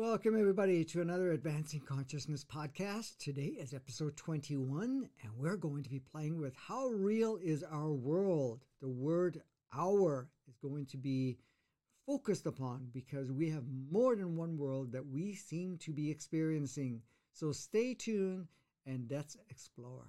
Welcome, everybody, to another Advancing Consciousness podcast. Today is episode 21, and we're going to be playing with How Real is Our World? The word our is going to be focused upon because we have more than one world that we seem to be experiencing. So stay tuned and let's explore.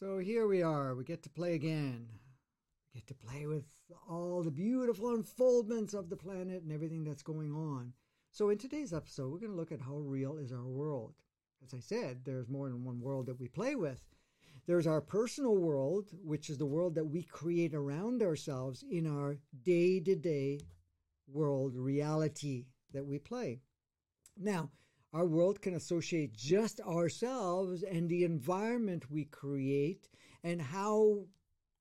So here we are. We get to play again. We get to play with all the beautiful unfoldments of the planet and everything that's going on. So in today's episode, we're going to look at how real is our world. As I said, there's more than one world that we play with. There's our personal world, which is the world that we create around ourselves in our day to day world reality that we play. Now, our world can associate just ourselves and the environment we create and how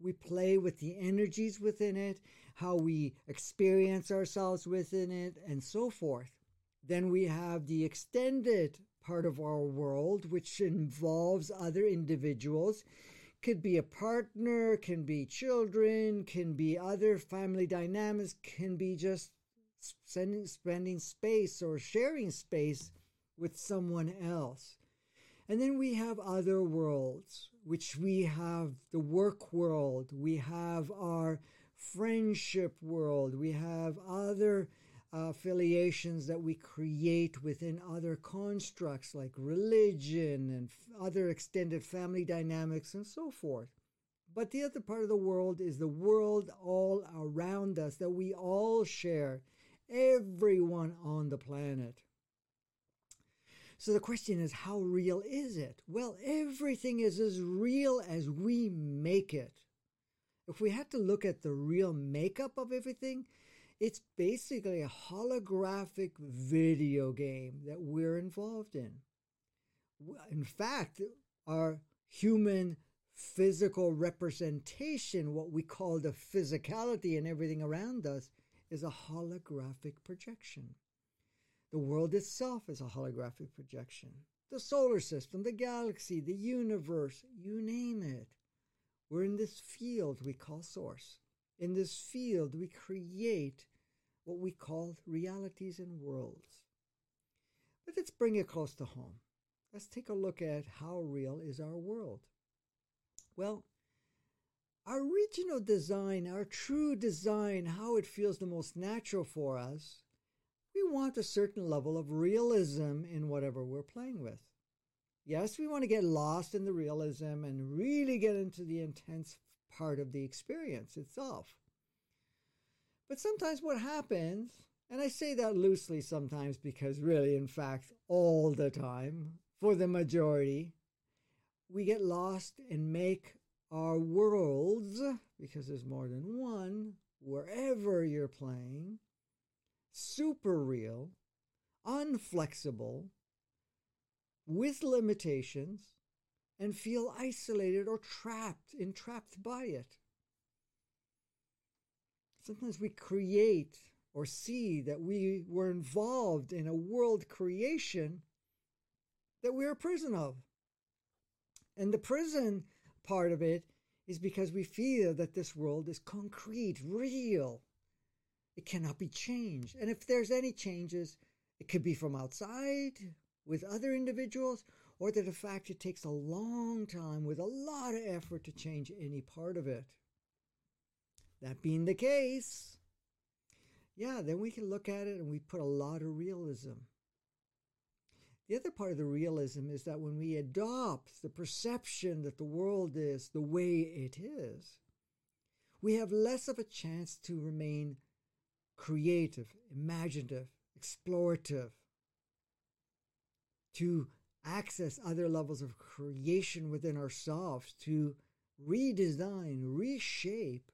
we play with the energies within it, how we experience ourselves within it, and so forth. Then we have the extended part of our world, which involves other individuals. Could be a partner, can be children, can be other family dynamics, can be just spending, space or sharing space with someone else. And then we have other worlds, which we have the work world, we have our friendship world, we have other affiliations that we create within other constructs like religion and other extended family dynamics and so forth. But the other part of the world is the world all around us that we all share, everyone on the planet. So the question is, how real is it? Well, everything is as real as we make it. If we had to look at the real makeup of everything, it's basically a holographic video game that we're involved in. In fact, our human physical representation, what we call the physicality and everything around us, is a holographic projection. The world itself is a holographic projection. The solar system, the galaxy, the universe, you name it. We're in this field we call source. In this field, we create what we call realities and worlds. But let's bring it close to home. Let's take a look at how real is our world. Well, our original design, our true design, how it feels the most natural for us, we want a certain level of realism in whatever we're playing with. Yes, we want to get lost in the realism and really get into the intense part of the experience itself. But sometimes what happens, and I say that loosely sometimes because really, in fact, all the time, for the majority, we get lost and make our worlds, because there's more than one, wherever you're playing, super real, unflexible, with limitations, and feel isolated or trapped, entrapped by it. Sometimes we create or see that we were involved in a world creation that we're a prison of. And the prison part of it is because we feel that this world is concrete, real, it cannot be changed. And if there's any changes, it could be from outside with other individuals, or that the fact it takes a long time with a lot of effort to change any part of it. That being the case, yeah, then we can look at it and we put a lot of realism. The other part of the realism is that when we adopt the perception that the world is the way it is, we have less of a chance to remain creative, imaginative, explorative, to access other levels of creation within ourselves, to redesign, reshape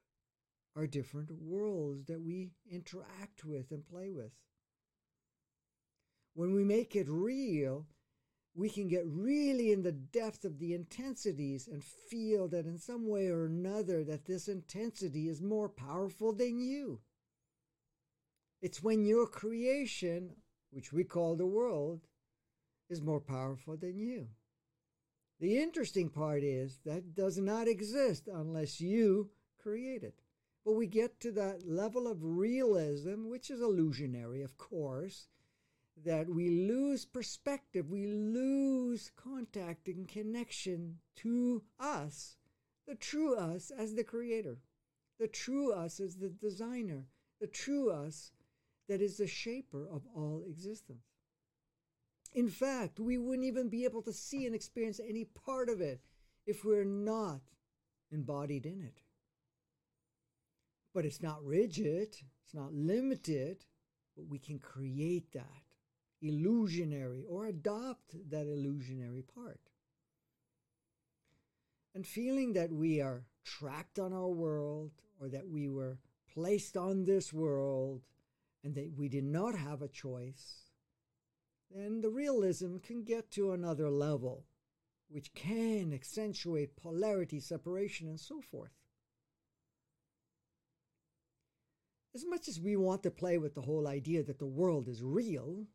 our different worlds that we interact with and play with. When we make it real, we can get really in the depth of the intensities and feel that in some way or another that this intensity is more powerful than you. It's when your creation, which we call the world, is more powerful than you. The interesting part is that does not exist unless you create it. But we get to that level of realism, which is illusionary, of course, that we lose perspective, we lose contact and connection to us, the true us as the creator, the true us as the designer, the true us that is the shaper of all existence. In fact, we wouldn't even be able to see and experience any part of it if we're not embodied in it. But it's not rigid, it's not limited, but we can create that illusionary or adopt that illusionary part. And feeling that we are trapped on our world or that we were placed on this world and that we did not have a choice, then the realism can get to another level, which can accentuate polarity, separation, and so forth. As much as we want to play with the whole idea that the world is real,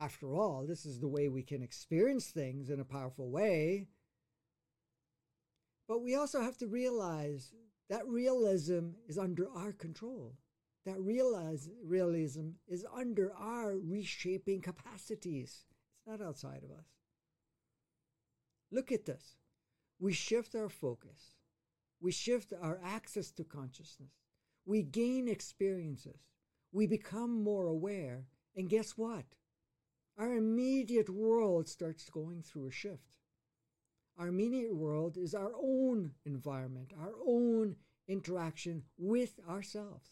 after all, this is the way we can experience things in a powerful way. But we also have to realize that realism is under our control. That realize, realism is under our reshaping capacities. It's not outside of us. Look at this. We shift our focus. We shift our access to consciousness. We gain experiences. We become more aware. And guess what? Our immediate world starts going through a shift. Our immediate world is our own environment, our own interaction with ourselves.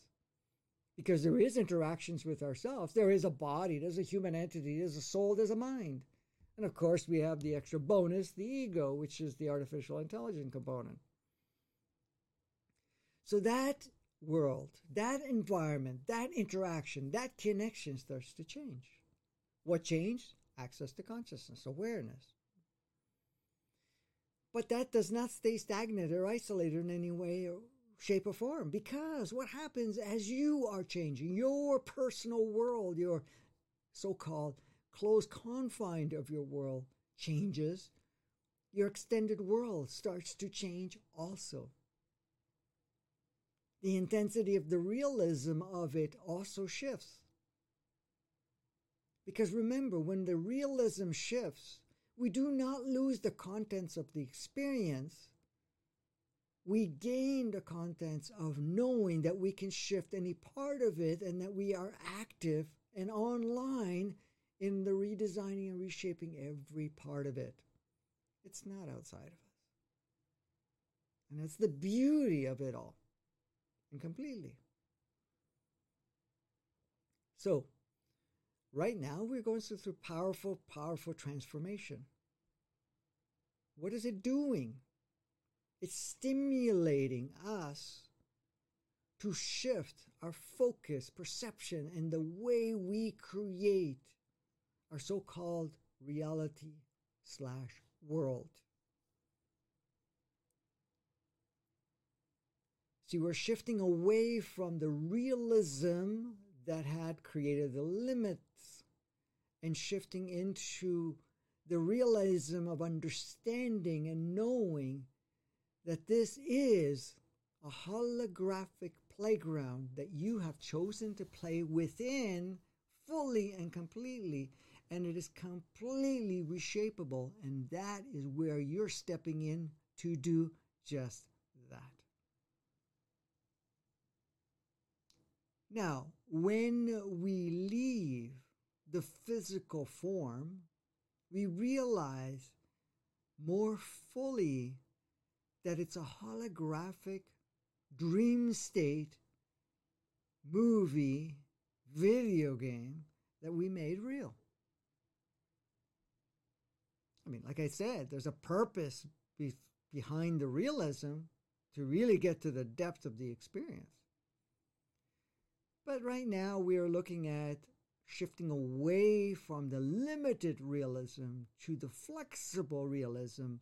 Because there is interactions with ourselves. There is a body, there's a human entity, there's a soul, there's a mind. And of course, we have the extra bonus, the ego, which is the artificial intelligence component. So that world, that environment, that interaction, that connection starts to change. What changed? Access to consciousness, awareness. But that does not stay stagnant or isolated in any way, shape, or form because what happens as you are changing, your personal world, your so called closed confine of your world changes, your extended world starts to change also. The intensity of the realism of it also shifts. Because remember, when the realism shifts, we do not lose the contents of the experience. We gain the contents of knowing that we can shift any part of it and that we are active and online in the redesigning and reshaping every part of it. It's not outside of us. And that's the beauty of it all, and completely. So, Right now, we're going through powerful, powerful transformation. What is it doing? It's stimulating us to shift our focus, perception, and the way we create our so called reality slash world. See, we're shifting away from the realism that had created the limits and shifting into the realism of understanding and knowing that this is a holographic playground that you have chosen to play within fully and completely and it is completely reshapable, and that is where you're stepping in to do just that. Now when we leave the physical form, we realize more fully that it's a holographic dream state movie, video game that we made real. I mean, like I said, there's a purpose be- behind the realism to really get to the depth of the experience. But right now, we are looking at shifting away from the limited realism to the flexible realism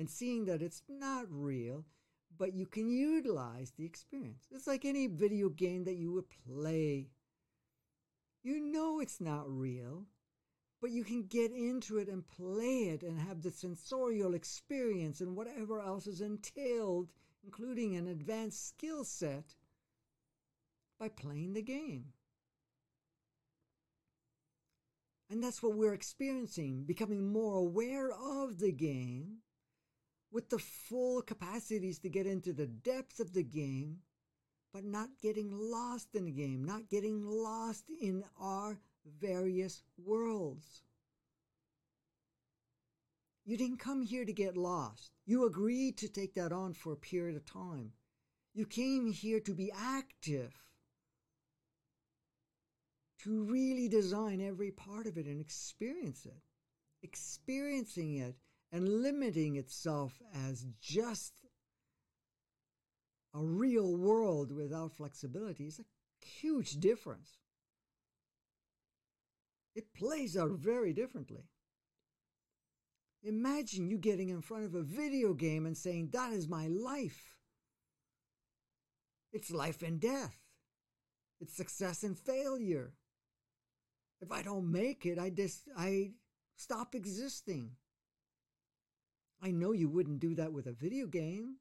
and seeing that it's not real, but you can utilize the experience. It's like any video game that you would play. You know it's not real, but you can get into it and play it and have the sensorial experience and whatever else is entailed, including an advanced skill set, by playing the game. And that's what we're experiencing, becoming more aware of the game with the full capacities to get into the depth of the game, but not getting lost in the game, not getting lost in our various worlds. You didn't come here to get lost. You agreed to take that on for a period of time. You came here to be active, to really design every part of it and experience it. Experiencing it and limiting itself as just a real world without flexibility is a huge difference. It plays out very differently. Imagine you getting in front of a video game and saying, That is my life. It's life and death. It's success and failure. If I don't make it, I just I stop existing. I know you wouldn't do that with a video game.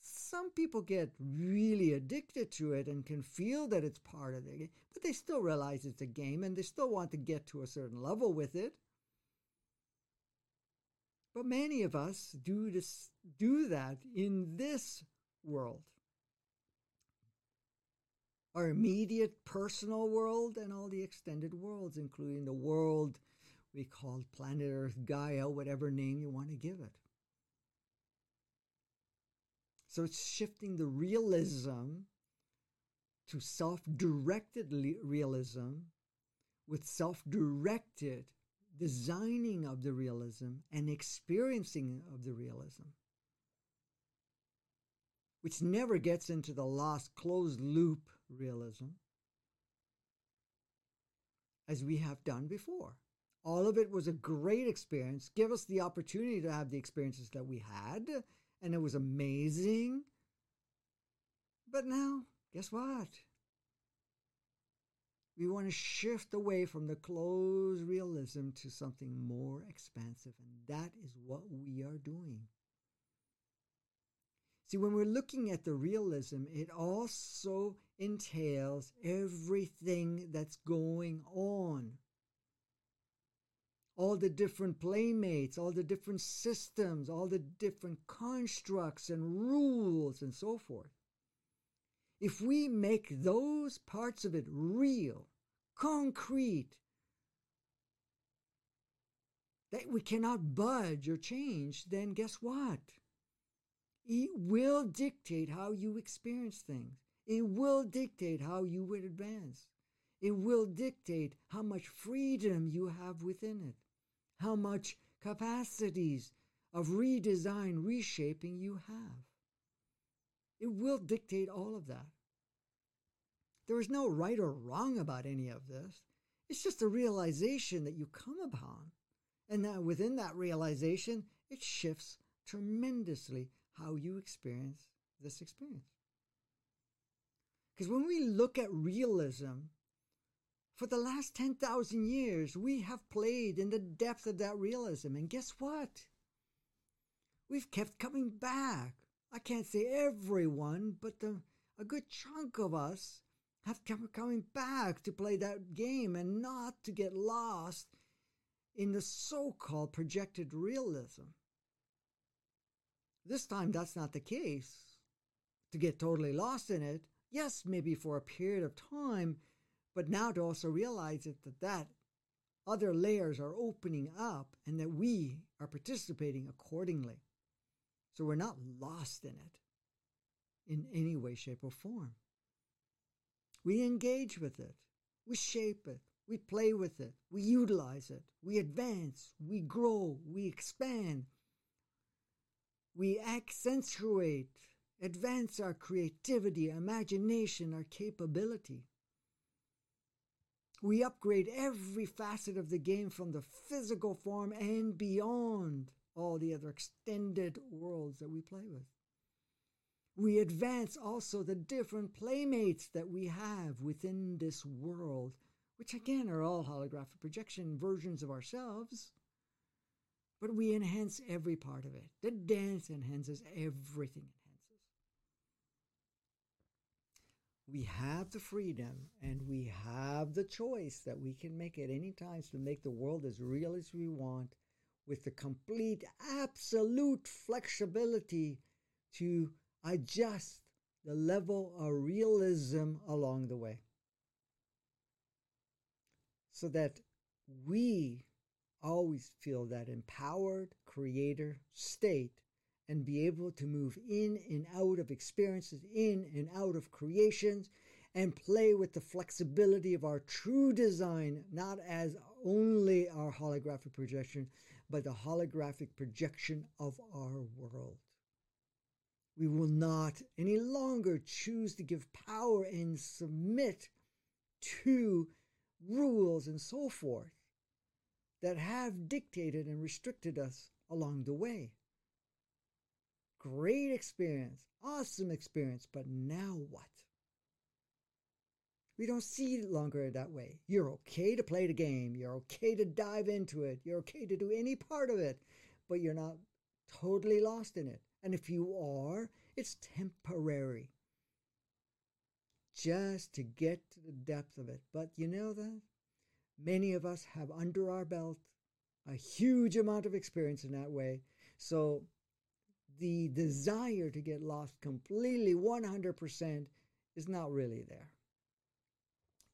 Some people get really addicted to it and can feel that it's part of the game, but they still realize it's a game and they still want to get to a certain level with it. But many of us do this, do that in this world. Our immediate personal world and all the extended worlds, including the world we call planet Earth, Gaia, whatever name you want to give it. So it's shifting the realism to self directed realism with self directed designing of the realism and experiencing of the realism, which never gets into the lost closed loop realism as we have done before. All of it was a great experience. Give us the opportunity to have the experiences that we had and it was amazing. But now, guess what? We want to shift away from the closed realism to something more expansive, and that is what we are doing. See, when we're looking at the realism, it also entails everything that's going on all the different playmates, all the different systems, all the different constructs and rules, and so forth. If we make those parts of it real, concrete, that we cannot budge or change, then guess what? It will dictate how you experience things. It will dictate how you would advance. It will dictate how much freedom you have within it how much capacities of redesign, reshaping you have. It will dictate all of that. There is no right or wrong about any of this. It's just a realization that you come upon. And that within that realization, it shifts tremendously how you experience this experience. Because when we look at realism, for the last 10,000 years, we have played in the depth of that realism. And guess what? We've kept coming back. I can't say everyone, but the, a good chunk of us have kept coming back to play that game and not to get lost in the so called projected realism. This time, that's not the case. To get totally lost in it, yes, maybe for a period of time, but now to also realize it, that that other layers are opening up and that we are participating accordingly. So we're not lost in it in any way, shape, or form. We engage with it, we shape it, we play with it, we utilize it, we advance, we grow, we expand, we accentuate, advance our creativity, imagination, our capability. We upgrade every facet of the game from the physical form and beyond all the other extended worlds that we play with. We advance also the different playmates that we have within this world, which again are all holographic projection versions of ourselves. But we enhance every part of it. The dance enhances everything enhances. We have the freedom and we have the choice that we can make at any time to make the world as real as we want with the complete, absolute flexibility to adjust the level of realism along the way. So that we always feel that empowered creator state and be able to move in and out of experiences, in and out of creations, and play with the flexibility of our true design, not as only our holographic projection, but the holographic projection of our world. We will not any longer choose to give power and submit to rules and so forth that have dictated and restricted us along the way. Great experience, awesome experience, but now what? We don't see it longer that way. You're okay to play the game. You're okay to dive into it. You're okay to do any part of it, but you're not totally lost in it. And if you are, it's temporary. Just to get to the depth of it. But you know that? Many of us have under our belt a huge amount of experience in that way. So the desire to get lost completely 100% is not really there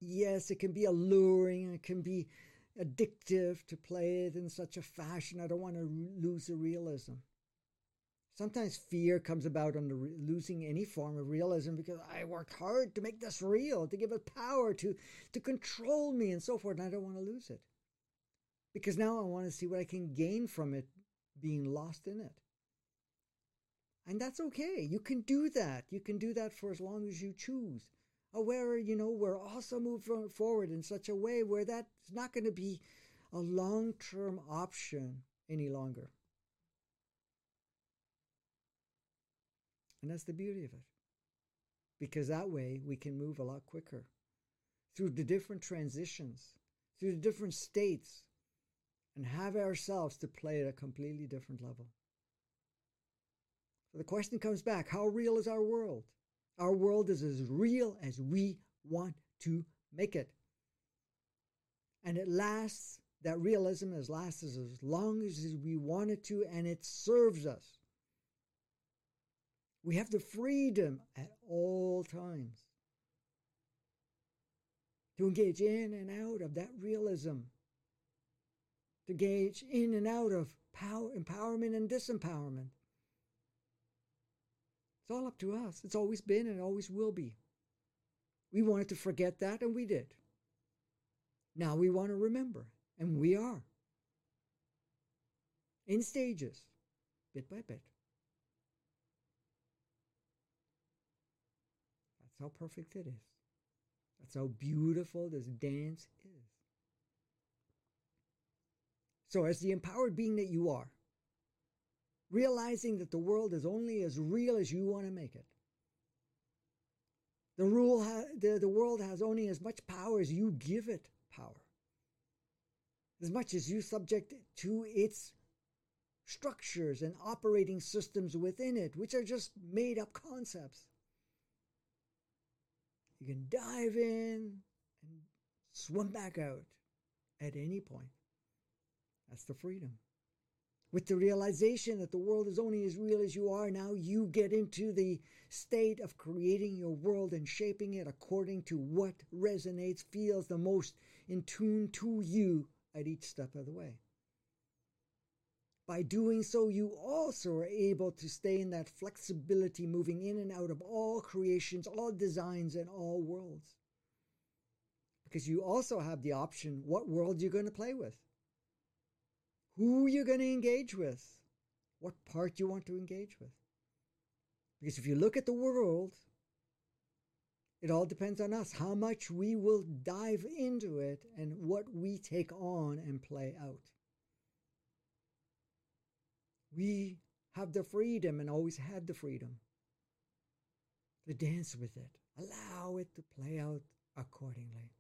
yes, it can be alluring, it can be addictive to play it in such a fashion. I don't want to lose the realism. Sometimes fear comes about on re- losing any form of realism because I worked hard to make this real, to give it power, to, to control me, and so forth, and I don't want to lose it. Because now I want to see what I can gain from it being lost in it. And that's okay. You can do that. You can do that for as long as you choose where you know we're also moving forward in such a way where that's not going to be a long-term option any longer and that's the beauty of it because that way we can move a lot quicker through the different transitions through the different states and have ourselves to play at a completely different level so the question comes back how real is our world our world is as real as we want to make it. And it lasts, that realism has lasted as long as we want it to, and it serves us. We have the freedom at all times to engage in and out of that realism, to engage in and out of power, empowerment and disempowerment. It's all up to us. It's always been and always will be. We wanted to forget that, and we did. Now we want to remember, and we are. In stages, bit by bit. That's how perfect it is. That's how beautiful this dance is. So, as the empowered being that you are, realizing that the world is only as real as you want to make it. The, rule ha- the, the world has only as much power as you give it power, as much as you subject it to its structures and operating systems within it, which are just made up concepts. You can dive in and swim back out at any point. That's the freedom with the realization that the world is only as real as you are, now you get into the state of creating your world and shaping it according to what resonates, feels the most in tune to you at each step of the way. By doing so, you also are able to stay in that flexibility, moving in and out of all creations, all designs, and all worlds. Because you also have the option what world you're going to play with who you're going to engage with, what part you want to engage with. Because if you look at the world, It all depends on us, how much we will dive into it and what we take on and play out. We have the freedom and always had the freedom to dance with it, allow it to play out accordingly.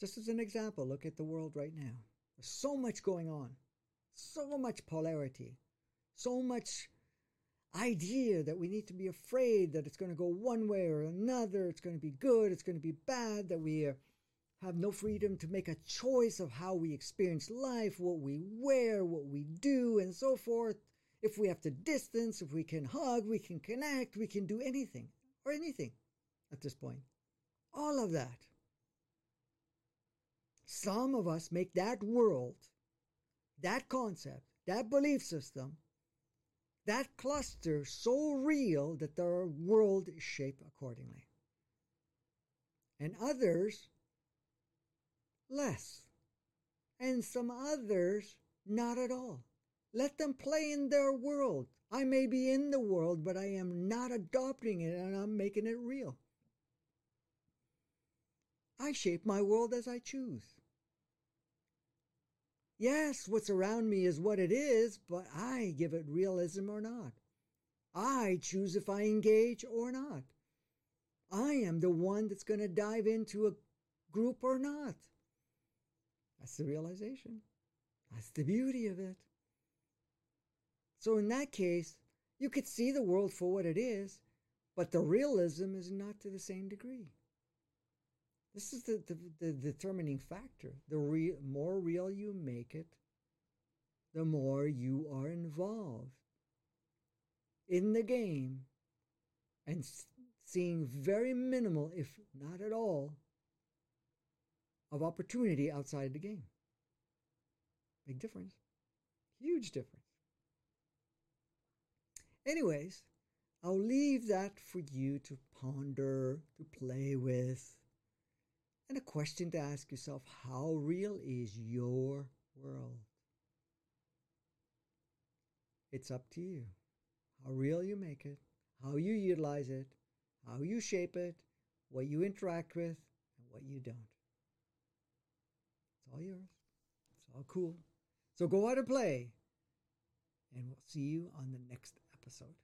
Just as an example, look at the world right now. So much going on, so much polarity, so much idea that we need to be afraid that it's going to go one way or another, it's going to be good, it's going to be bad, that we uh, have no freedom to make a choice of how we experience life, what we wear, what we do, and so forth. If we have to distance, if we can hug, we can connect, we can do anything or anything at this point. All of that. Some of us make that world, that concept, that belief system, that cluster so real that their world is shaped accordingly. And others, less. And some others, not at all. Let them play in their world. I may be in the world, but I am not adopting it and I'm making it real. I shape my world as I choose. Yes, what's around me is what it is, but I give it realism or not. I choose if I engage or not. I am the one that's going to dive into a group or not. That's the realization. That's the beauty of it. So, in that case, you could see the world for what it is, but the realism is not to the same degree. This is the, the, the determining factor. The re- more real you make it, the more you are involved in the game and seeing very minimal, if not at all, of opportunity outside of the game. Big difference. Huge difference. Anyways, I'll leave that for you to ponder, to play with and a question to ask yourself how real is your world? It's up to you. How real you make it, how you utilize it, how you shape it, what you interact with, and what you don't. It's all yours. It's all cool. So go out and play, and we'll see you on the next episode.